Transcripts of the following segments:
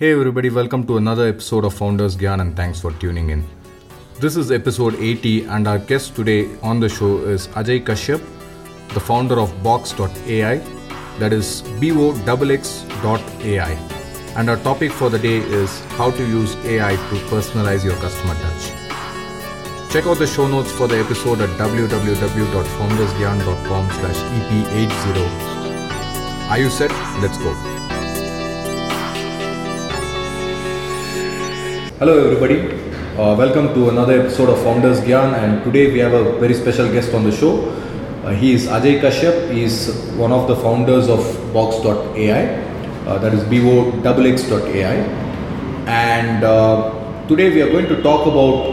Hey everybody, welcome to another episode of Founders Gyan and thanks for tuning in. This is episode 80 and our guest today on the show is Ajay Kashyap, the founder of Boxx.ai, that is B-O-X-X.ai. And our topic for the day is how to use AI to personalize your customer touch. Check out the show notes for the episode at www.foundersgyan.com slash EP80. Are you set? Let's go. Hello, everybody. Uh, welcome to another episode of Founders Gyan, and today we have a very special guest on the show. Uh, he is Ajay Kashyap. He is one of the founders of Boxx.ai, uh, that is BOXX.ai. And uh, today we are going to talk about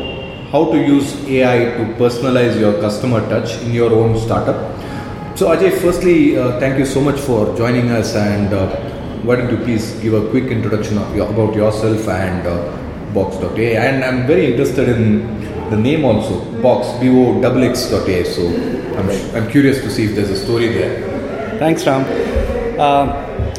how to use AI to personalize your customer touch in your own startup. So, Ajay, firstly, uh, thank you so much for joining us, and uh, why don't you please give a quick introduction your, about yourself and uh, boxx.ai and i'm very interested in the name also box b-o-x-x.ai so I'm, I'm curious to see if there's a story there Thanks, Ram. Uh,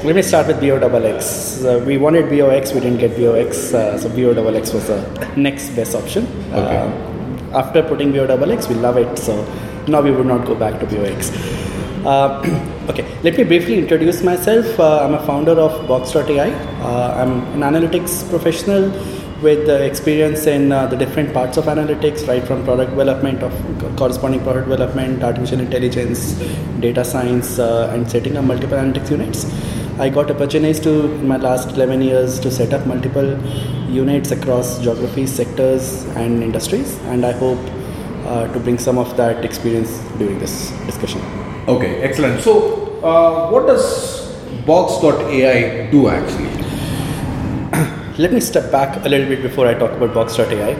let me start with BOXX. Uh, we wanted BOX, we didn't get BOX, uh, so BOXX was the next best option. Okay. Uh, after putting BOXX, we love it, so now we would not go back to BOX. Uh, okay, let me briefly introduce myself. Uh, I'm a founder of Boxx.ai. Uh, I'm an analytics professional with uh, experience in uh, the different parts of analytics, right from product development, of corresponding product development, artificial intelligence, data science, uh, and setting up multiple analytics units. I got opportunities to, in my last 11 years, to set up multiple units across geographies, sectors, and industries, and I hope uh, to bring some of that experience during this discussion. okay excellent so uh, what does boxx.ai do actually Let me step back a little bit before I talk about Boxx.ai.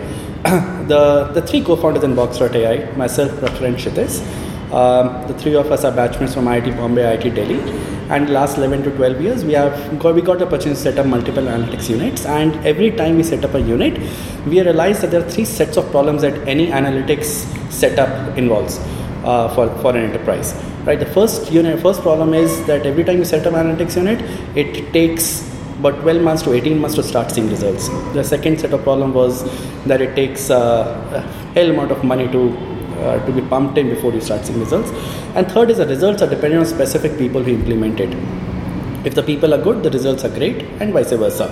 the, the three co-founders in Boxx.ai, myself, Prafar and Kshitij, um, the three of us are batchmates from IIT Bombay, IIT Delhi. And last 11 to 12 years, we have got, we got the opportunity to set up multiple analytics units. And every time we set up a unit, we realize that there are three sets of problems that any analytics setup involves uh, for, for an enterprise. Right. The first unit, first problem is that every time you set up an analytics unit, it takes about 12 months to 18 months to start seeing results. The second set of problem was that it takes uh, a hell amount of money to uh, to be pumped in before you start seeing results. And third is the results are dependent on specific people who implement it. If the people are good, the results are great, and vice versa.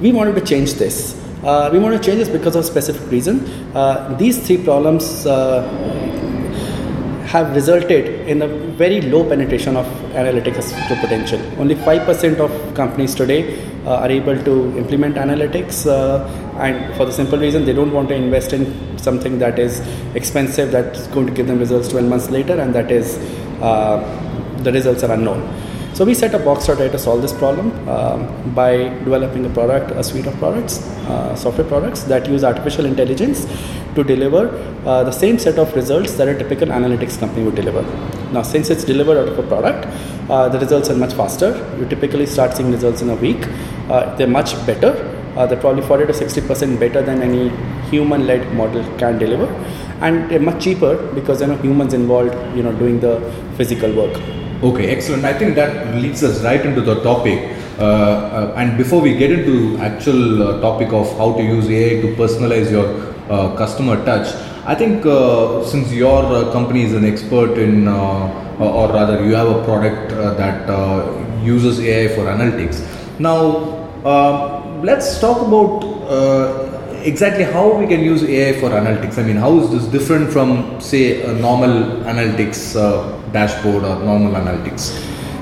We wanted to change this. Uh, we want to change this because of specific reason. Uh, these three problems uh, have resulted in a very low penetration of analytics to potential. Only 5% of companies today uh, are able to implement analytics, uh, and for the simple reason they don't want to invest in something that is expensive, that's going to give them results 12 months later, and that is uh, the results are unknown. So we set up boxx.ai to solve this problem um, by developing a product, a suite of products, uh, software products that use artificial intelligence to deliver uh, the same set of results that a typical analytics company would deliver. Now, since it's delivered out of a product, uh, the results are much faster. You typically start seeing results in a week. Uh, they're much better. Uh, they're probably 40 to 60 percent better than any human-led model can deliver, and they're much cheaper because there are no humans involved, you know, doing the physical work. Okay, excellent. I think that leads us right into the topic. Uh, uh, and before we get into actual uh, topic of how to use AI to personalize your uh, customer touch, I think uh, since your uh, company is an expert in, or rather, you have a product that uses AI for analytics. Now, uh, let's talk about exactly how we can use AI for analytics. I mean, how is this different from, say, a normal analytics dashboard or normal analytics?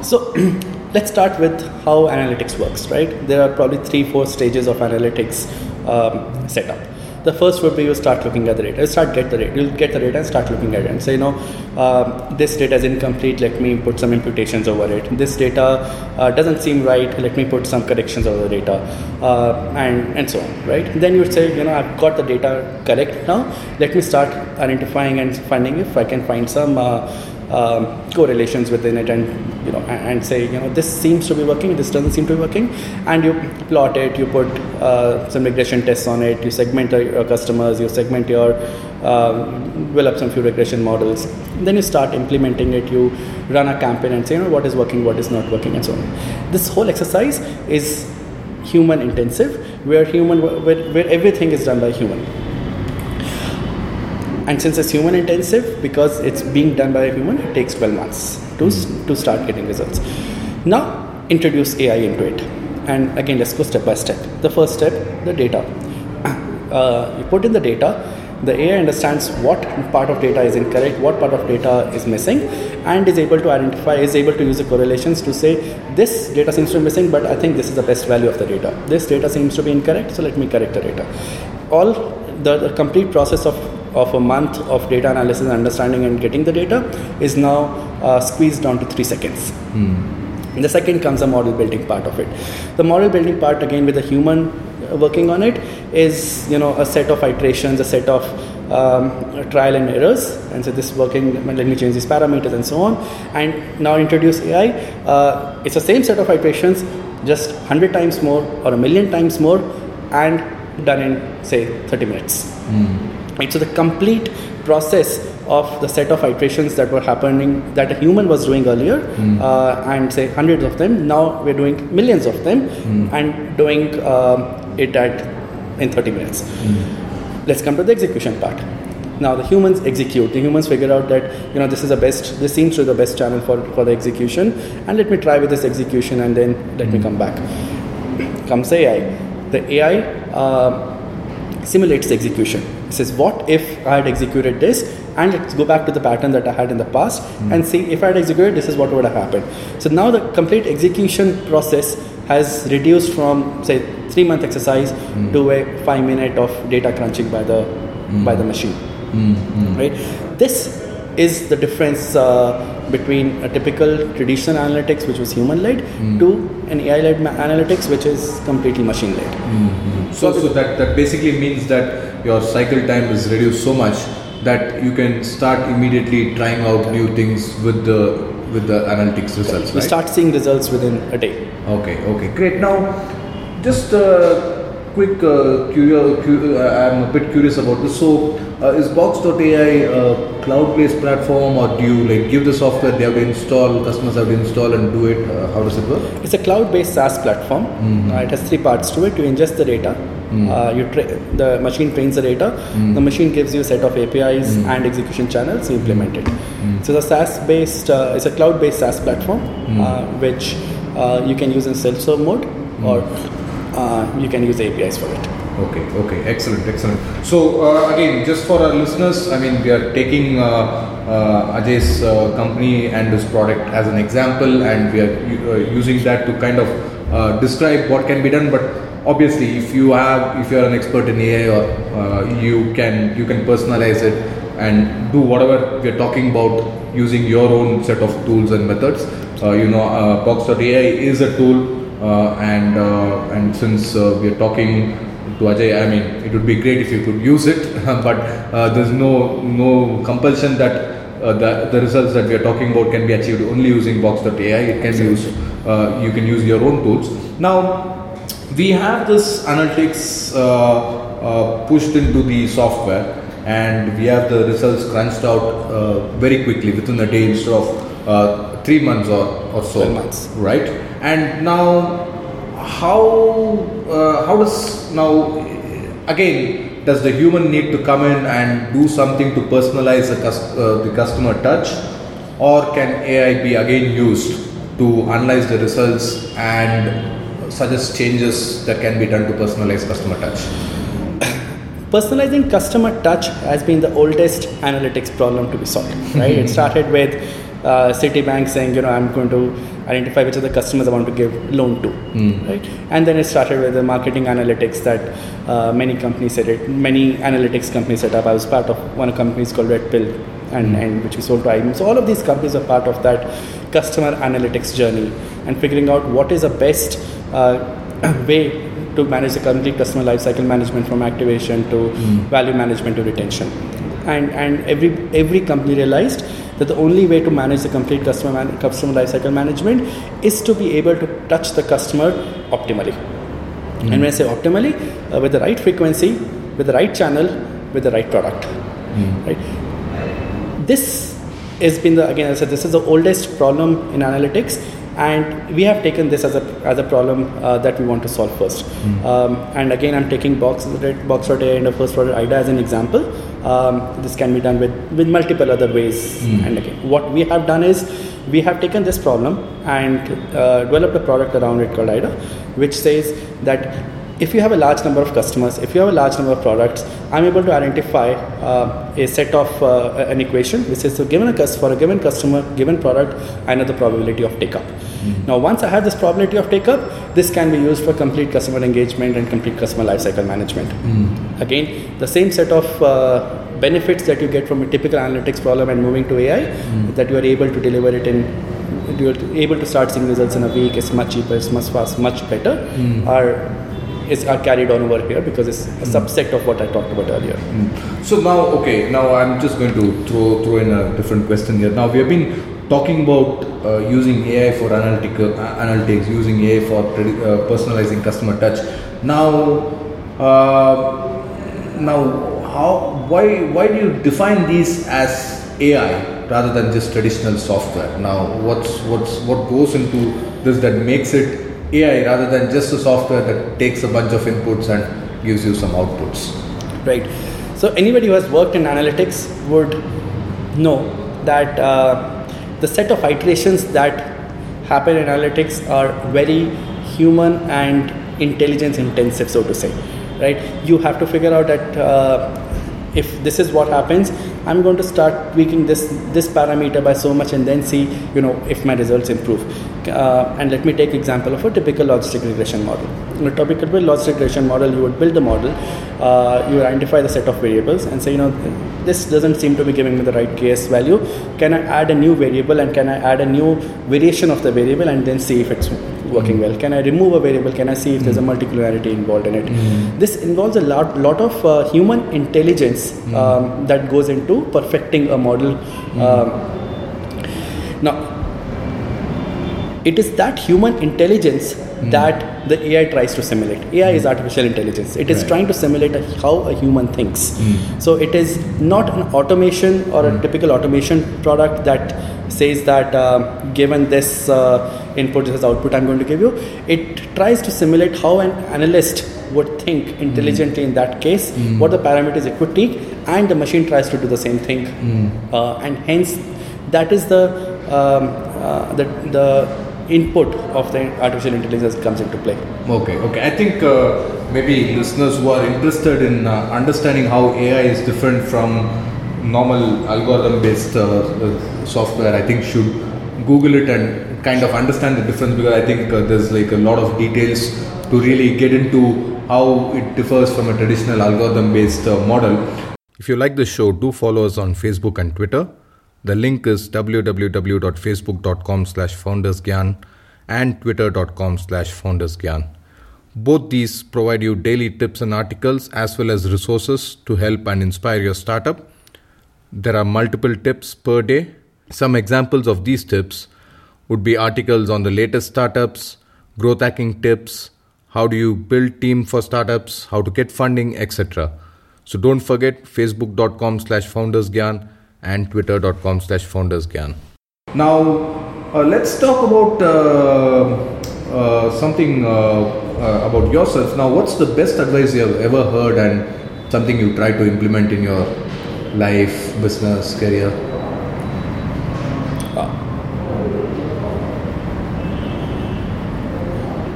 So let's start with how analytics works, right? There are probably three, four stages of analytics um, setup. The first would be you start looking at the data. You start get the data. You'll get the data and start looking at it and say, you know, um, this data is incomplete. Let me put some imputations over it. This data uh, doesn't seem right. Let me put some corrections over the data, uh, and and so on, right? Then you would say, you know, I've got the data correct now. Let me start identifying and finding if I can find some. Um, correlations within it and you know and, say you know this seems to be working this doesn't seem to be working. And you plot it you put uh, some regression tests on it you segment your customers you segment your um, develop some few regression models. Then you start implementing it you run a campaign and say you know what is working what is not working and so on. This whole exercise is human intensive, where human where, where everything is done by human. And since it's human intensive, because it's being done by a human, it takes 12 months to, to start getting results. Now, introduce AI into it. And again, let's go step by step. The first step, the data. Uh, you put in the data, the AI understands what part of data is incorrect, what part of data is missing, and is able to identify, is able to use the correlations to say this data seems to be missing, but I think this is the best value of the data. This data seems to be incorrect, so let me correct the data. All the, the complete process of of a month of data analysis and understanding and getting the data is now uh, squeezed down to three seconds. Mm. The second comes the model building part of it. The model building part, again, with a human uh, working on it, is you know a set of iterations, a set of um, trial and errors, and so this working. Let me change these parameters and so on. And now introduce AI. Uh, it's the same set of iterations, just hundred times more or a million times more, and done in say 30 minutes. Mm. Right, so the complete process of the set of iterations that were happening that a human was doing earlier, mm. uh, and say hundreds of them. Now we're doing millions of them, mm. and doing uh, it at in 30 minutes. Mm. Let's come to the execution part. Now the humans execute. The humans figure out that you know this is the best. This seems to be the best channel for for the execution, and let me try with this execution, and then let me come back. Comes AI. The AI. Uh, simulates the execution. It says, what if I had executed this? And let's go back to the pattern that I had in the past mm. and see if I had executed this is what would have happened. So now the complete execution process has reduced from say three month exercise mm. to a five minute of data crunching by the mm. by the machine. Right? This is the difference uh, between a typical traditional analytics, which was human led, mm. to an AI led ma- analytics, which is completely machine led. Mm-hmm. So, so that, that basically means that your cycle time is reduced so much that you can start immediately trying out new things with the with the analytics results. You right? start seeing results within a day. Okay, okay, great. Now, just uh, quick uh, curious, uh, I'm a bit curious about this. So, uh, is Boxx.ai a cloud-based platform, or do you like give the software they have to install, customers have to install and do it? Uh, how does it work? It's a cloud-based SaaS platform. Mm-hmm. Uh, it has three parts to it. You ingest the data. Mm. Uh, you tra- the machine trains the data. Mm. The machine gives you a set of APIs mm. and execution channels. You implement it. So the SaaS-based, it's a cloud-based SaaS platform, which you can use in self-serve mode or uh, you can use APIs for it. Okay, okay, excellent, excellent. So uh, again, just for our listeners, I mean, we are taking uh, uh, Ajay's uh, company and this product as an example, and we are uh, using that to kind of uh, describe what can be done. But obviously, if you have, if you are an expert in AI, or you can you can personalize it and do whatever we are talking about using your own set of tools and methods. you know, Boxx.ai is a tool uh, and uh, and since uh, we are talking to Ajay, I mean, it would be great if you could use it, but there's no no compulsion that uh, the, the results that we are talking about can be achieved only using boxx.ai it can be used uh, you can use your own tools. Now we have this analytics uh, pushed into the software and we have the results crunched out very quickly within a day instead of three months or, or so. Months. Right? And now how uh, how does now again does the human need to come in and do something to personalize the, uh, the customer touch? Or can ai be again used to analyze the results and suggest changes that can be done to personalize customer touch personalizing customer touch has been the oldest analytics problem to be solved right it started with uh, Citibank saying, you know, I'm going to identify which of the customers I want to give loan to, mm. right? And then it started with the marketing analytics that uh, many companies set it, many analytics companies set up. I was part of one of companies called Red Pill, and, and which we sold to IBM. So all of these companies are part of that customer analytics journey and figuring out what is the best uh, way to manage the complete customer lifecycle management from activation to mm. value management to retention. And and every every company realized that the only way to manage the complete customer man- customer lifecycle management is to be able to touch the customer optimally. Mm. And when I say optimally, uh, with the right frequency, with the right channel, with the right product. Mm. Right. This has been the again I said this is the oldest problem in analytics, and we have taken this as a as a problem uh, that we want to solve 1st Hmm. um, and again i'm taking box boxx.ai and the first product ida as an example um, this can be done with with multiple other ways Hmm. and again what we have done is we have taken this problem and uh, developed a product around it called ida which says that if you have a large number of customers, if you have a large number of products, I'm able to identify uh, a set of uh, an equation which is so given a cus- for a given customer, given product, I know the probability of take up. Now, once I have this probability of take up, this can be used for complete customer engagement and complete customer lifecycle management. Again, the same set of uh, benefits that you get from a typical analytics problem and moving to AI, that you are able to deliver it in you're able to start seeing results in a week. It's much cheaper, it's much fast, much better. Are is are carried on over here because it's a subset of what I talked about earlier. So now, okay, now I'm just going to throw throw in a different question here. Now we have been talking about uh, using AI for analytical uh, analytics, using AI for predi- uh, personalizing customer touch. Now, uh, now, how why why do you define these as AI rather than just traditional software? Now, what's what's what goes into this that makes it AI rather than just a software that takes a bunch of inputs and gives you some outputs? Right. So anybody who has worked in analytics would know that uh, the set of iterations that happen in analytics are very human and intelligence intensive, so to say. Right. You have to figure out that uh, if this is what happens, I'm going to start tweaking this this parameter by so much, and then see you know if my results improve. Uh, and let me take example of a typical logistic regression model. In a typical logistic regression model, you would build the model, uh, you identify the set of variables, and say you know this doesn't seem to be giving me the right KS value. Can I add a new variable and can I add a new variation of the variable and then see if it's working well? Can I remove a variable? Can I see if there's a multicollinearity involved in it? This involves a lot, lot of uh, human intelligence um, that goes into perfecting a model. Um, now, it is that human intelligence that the AI tries to simulate. AI is artificial intelligence. It is Right. trying to simulate a, how a human thinks. So it is not an automation or a typical automation product that says that uh, given this uh, input, this output I'm going to give you. It tries to simulate how an analyst would think intelligently in that case, what the parameters it could take, and the machine tries to do the same thing. Uh, and hence, that is the um, uh, the, the input of the artificial intelligence comes into play. Okay, okay. I think uh, maybe listeners who are interested in uh, understanding how AI is different from normal algorithm based uh, uh, software, I think should Google it and kind of understand the difference because I think uh, there's like a lot of details to really get into how it differs from a traditional algorithm based uh, model. If you like the show, do follow us on Facebook and Twitter. The link is www.facebook.com slash foundersgyan and twitter.com slash foundersgyan. Both these provide you daily tips and articles as well as resources to help and inspire your startup. There are multiple tips per day. Some examples of these tips would be articles on the latest startups, growth hacking tips, how do you build team for startups, how to get funding, etc. So don't forget facebook.com slash foundersgyan and twitter.com slash foundersgyan. Now, uh, let's talk about uh, uh, something uh, uh, about yourself. Now, what's the best advice you have ever heard and something you try to implement in your life, business, career?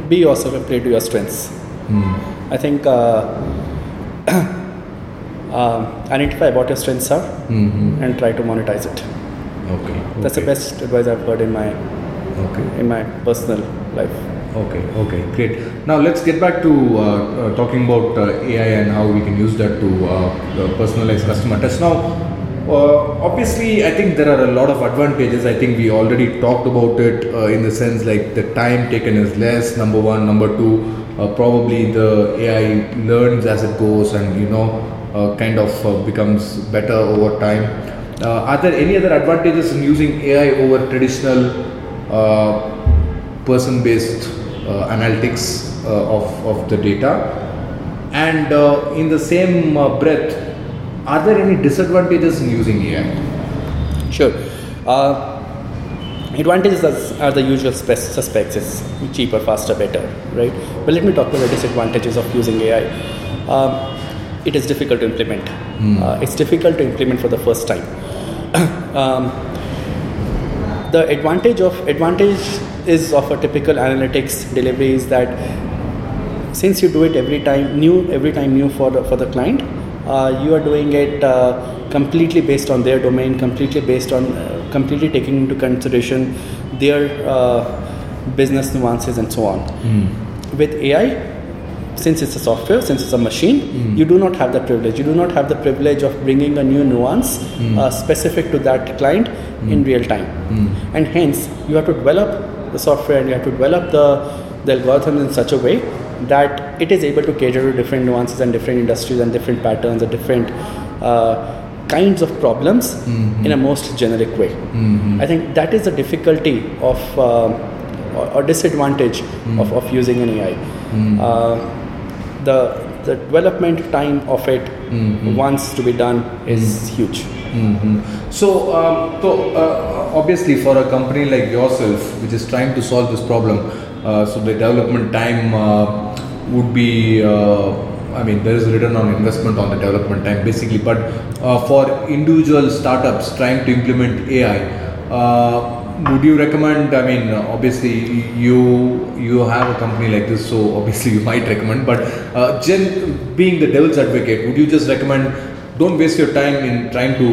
Be yourself and play to your strengths. I think uh, um, identify what your strengths are and try to monetize it. Okay. That's the best advice I've heard in my Okay. in my personal life. Okay, okay, great. Now let's get back to uh, uh, talking about uh, AI and how we can use that to uh, uh, personalize customer touch. Now, uh, obviously, I think there are a lot of advantages. I think we already talked about it uh, in the sense like the time taken is less. Number one, number two, uh, probably the AI learns as it goes and you know uh, kind of uh, becomes better over time. Uh, are there any other advantages in using AI over traditional? Uh, person based uh, analytics uh, of, of the data and uh, in the same uh, breath are there any disadvantages in using ai Sure. Uh, advantages are, the usual spe- suspects it's cheaper faster better right but let me talk about the disadvantages of using ai um, it is difficult to implement. Uh, it's difficult to implement for the first time. Um, the advantage of advantage is of a typical analytics delivery is that since you do it every time new every time new for the for the client uh, you are doing it uh, completely based on their domain completely based on uh, completely taking into consideration their uh, business nuances and so on. With ai since it's a software since it's a machine you do not have that privilege. You do not have the privilege of bringing a new nuance uh, specific to that client in real time. And hence you have to develop the software and you have to develop the, the algorithms in such a way that it is able to cater to different nuances and different industries and different patterns and different uh, kinds of problems in a most generic way. I think that is the difficulty of um, or, or disadvantage of, of using an AI. Uh, the the development time of it once to be done is huge. So, um, so uh, obviously, for a company like yourself, which is trying to solve this problem, uh, so the development time uh, would be. Uh, I mean, there is return on investment on the development time, basically. But uh, for individual startups trying to implement AI, uh, would you recommend? I mean, obviously, you you have a company like this, so obviously you might recommend. But uh, Jen, being the devil's advocate, would you just recommend? Don't waste your time in trying to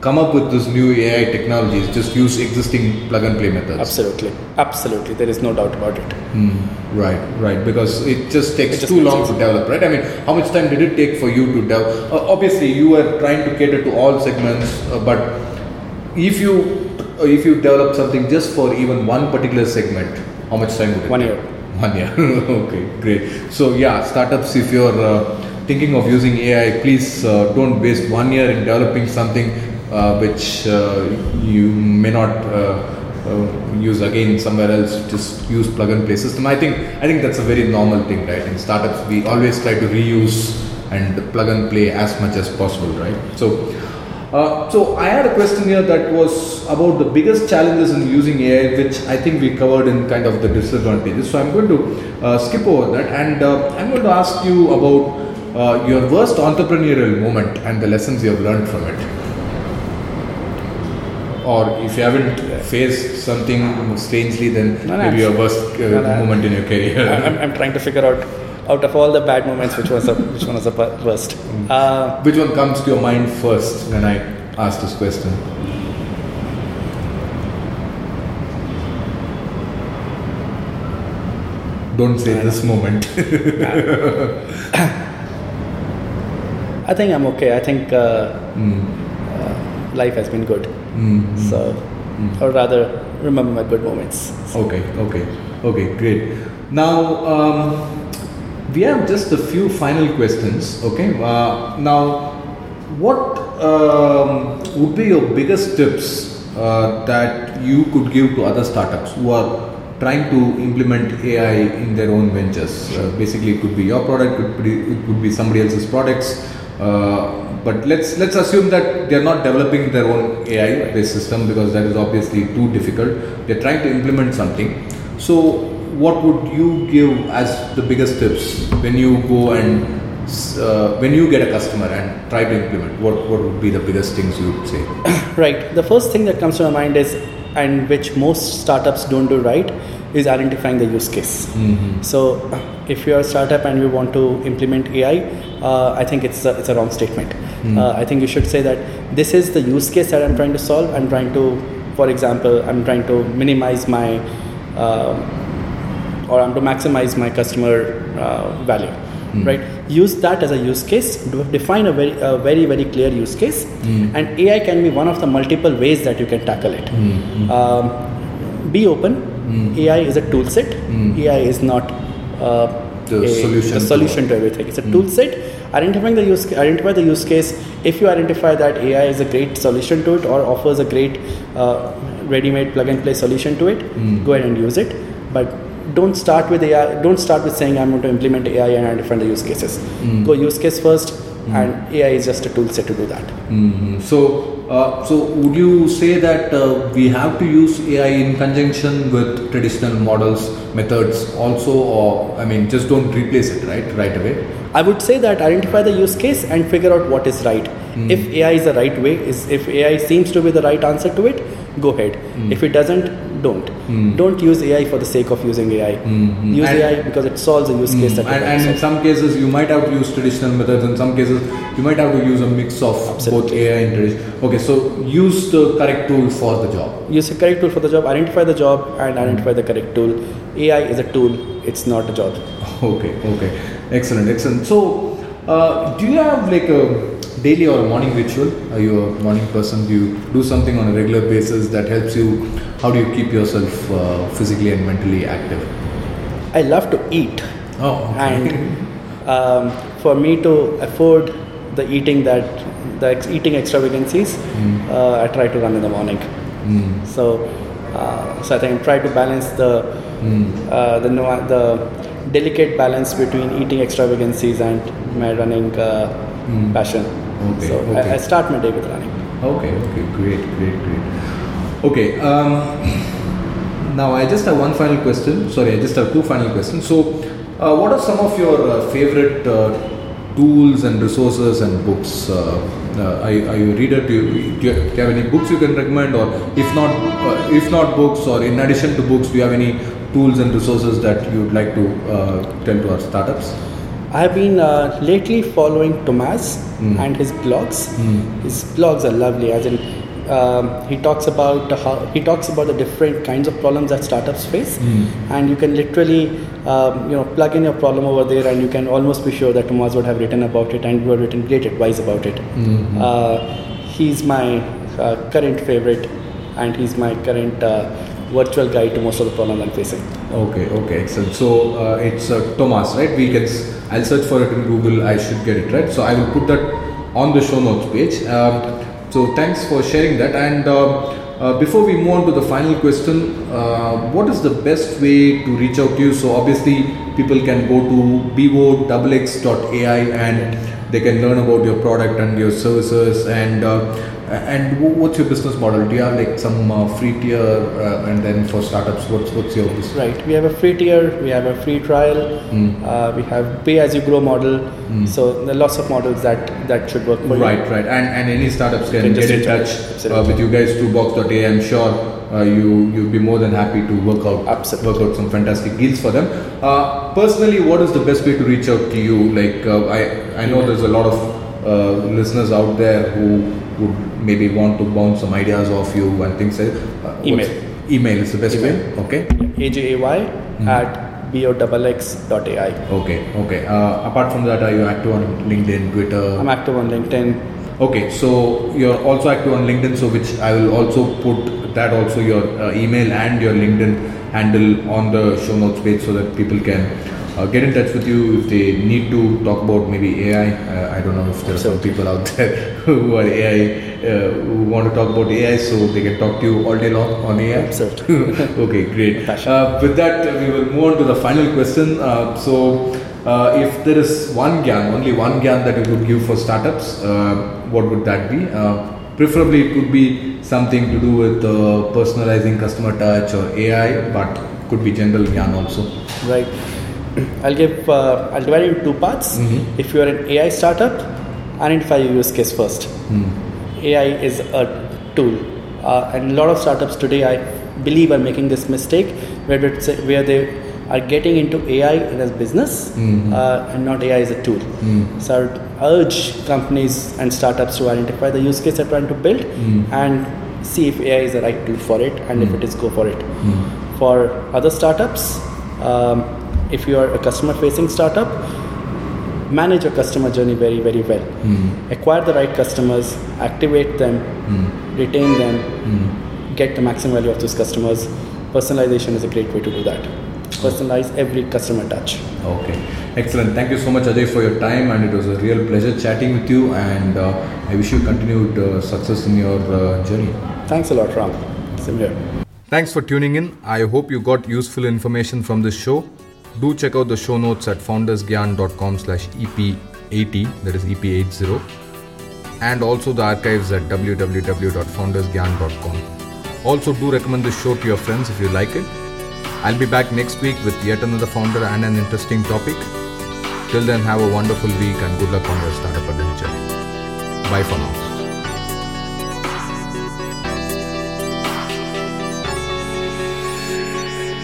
come up with this new AI technologies. Just use existing plug and play methods. Absolutely, absolutely. There is no doubt about it. Right, right. Because it just takes It just too long to develop, right? I mean, how much time did it take for you to develop? Uh, obviously, you were trying to cater to all segments, uh, but if you if you develop something just for even one particular segment, how much time would it? One year. One year. okay, great. So yeah, startups. If you're uh, thinking of using AI, please uh, don't waste one year in developing something uh, which uh, you may not. Uh, uh, use again somewhere else just use plug and play system i think i think that's a very normal thing right in startups we always try to reuse and plug and play as much as possible right so uh, so I had a question here that was about the biggest challenges in using AI, which I think we covered in kind of the disadvantages. So I'm going to uh, skip over that, and uh, I'm going to ask you about uh, your worst entrepreneurial moment and the lessons you have learned from it. Or if you haven't faced something strangely, then No, no, maybe your worst uh, no, no. moment in your career. I'm, I'm trying to figure out, out of all the bad moments, which was the which one was the worst. Uh, Which one comes to your mind first when I ask this question? Don't say this moment. I think I'm okay. I think uh, uh, life has been good. So, or rather, remember my good moments. okay, okay, okay, great. Now, um, we have just a few final questions. Okay. Uh, now, what um, would be your biggest tips uh, that you could give to other startups who are trying to implement AI in their own ventures? Uh, basically, it could be your product, it could be, it could be somebody else's products. Uh, but let's let's assume that they are not developing their own AI-based system because that is obviously too difficult. They're trying to implement something. So, what would you give as the biggest tips when you go and uh, when you get a customer and try to implement? What what would be the biggest things you would say? Right. The first thing that comes to my mind is, and which most startups don't do right, is identifying the use case. So, if you're a startup and you want to implement AI, uh, I think it's a, it's a wrong statement. Uh, I think you should say that this is the use case that I'm trying to solve. I'm trying to, for example, I'm trying to minimize my, uh, or I'm to maximize my customer uh, value. Right. Use that as a use case. Define a very, a very, very clear use case, and AI can be one of the multiple ways that you can tackle it. Um, be open. AI is a tool set. AI is not uh, The a- solution the to solution to everything. It's a tool set. Identifying the use identify the use case. If you identify that AI is a great solution to it or offers a great uh, ready-made plug-and-play solution to it, go ahead and use it. But don't start with AI. Don't start with saying I'm going to implement AI and identify the use cases. Go use case first. and AI is just a tool set to do that. Mhm. So, uh, so would you say that uh, we have to use AI in conjunction with traditional models, methods also, or I mean, just don't replace it, right, right away? I would say that identify the use case and figure out what is right. If AI is the right way, is if AI seems to be the right answer to it, go ahead. If it doesn't, don't. Hmm. Don't use AI for the sake of using AI. Hmm, hmm. Use And- AI because it solves a use case that And, and in some cases, you might have to use traditional methods. In some cases, you might have to use a mix of both AI and traditional. Okay, so use the correct tool for the job. Use the correct tool for the job. Identify the job and identify the correct tool. AI is a tool. It's not a job. Okay, okay, excellent, excellent. So, uh, do you have like a daily or morning ritual? Are you a morning person? Do you do something on a regular basis that helps you? How do you keep yourself uh, physically and mentally active? I love to eat. Oh, okay. and um, for me to afford the eating that the ex- eating extravagancies uh, i try to run in the morning so uh, so i think i try to balance the uh, the no- the delicate balance between eating extravagancies and my running uh, passion Okay, so okay. I, I start my day with running Okay, okay, great, great, great. Okay, um, now I just have one final question. Sorry, I just have two final questions. So, uh, what are some of your uh, favorite uh, tools and resources and books? Uh, uh, are, you- are you a reader? Do you, do you have any books you can recommend, or if not, uh, if not books, or in addition to books, do you have any tools and resources that you would like to uh, tell to our startups? I have been uh, lately following Tomasz and his blogs. His blogs are lovely. As in, um, he talks about how he talks about the different kinds of problems that startups face, and you can literally, um, you know, plug in your problem over there, and you can almost be sure that Tomasz would have written about it and would have written great advice about it. Uh, he's my uh, current favorite, and he's my current uh, virtual guide to most of the problems I'm facing. Okay, okay, excellent. So uh, it's uh, Thomas, right? We can. s- I'll search for it in Google. I should get it right. So I will put that on the show notes page. Um, so thanks for sharing that. And uh, uh, before we move on to the final question, uh, what is the best way to reach out to you? So obviously, people can go to bevo.ai and they can learn about your product and your services and uh, and what's your business model? Do you have like some uh, free tier uh, and then for startups what's what's your business Right. We have a free tier, we have a free trial, uh, we have pay as you grow model. So there are lots of models that that should work for right right. And and any startups can, Can get in touch uh, with you guys to boxx.ai i'm sure uh, you you'll be more than happy to work out Absolutely. work out some fantastic deals for them. Uh, personally what is the best way to reach out to you? Like uh, i i know there's a lot of uh, listeners out there who would maybe want to bounce some ideas off you and things like uh, Email. email is the best Email. way okay AJAY at boxx.ai. okay okay uh, apart from that are you active on linkedin twitter I'm active on LinkedIn. Okay, so you're also active on LinkedIn, so which I will also put that also your uh, email and your LinkedIn handle on the show notes page so that people can uh, get in touch with you if they need to talk about maybe AI. Uh, I don't know if there are some people out there who are AI uh, who want to talk about AI, so they can talk to you all day long on AI. Absolutely. okay, great. Uh, with that, we will move on to the final question. Uh, so, uh, if there is one Gyan, only one Gyan that you could give for startups, uh, what would that be? Uh, preferably, it could be something to do with uh, personalizing customer touch or AI, but could be general Gyan also. Right. I'll give. Uh, I'll divide it into two parts. If you are an AI startup, identify your use case first. AI is a tool, uh, and a lot of startups today, I believe, are making this mistake where they, where they are getting into AI as business uh, and not AI as a tool. So I would urge companies and startups to identify the use case they're trying to build and see if AI is the right tool for it, and if it is, go for it. For other startups, um, if you are a customer-facing startup, manage your customer journey very very well acquire the right customers activate them retain them get the maximum value of those customers personalization is a great way to do that personalize every customer touch Okay, excellent. Thank you so much, Ajay, for your time, and it was a real pleasure chatting with you. And uh, I wish you continued uh, success in your uh, journey. thanks a lot ram same here Thanks for tuning in. I hope you got useful information from this show. Do check out the show notes at foundersgyan.com slash EP 80, that is EP80, and also the archives at www.foundersgyan.com. Also, do recommend this show to your friends if you like it. I'll be back next week with yet another founder and an interesting topic. Till then, have a wonderful week and good luck on your startup adventure. Bye for now.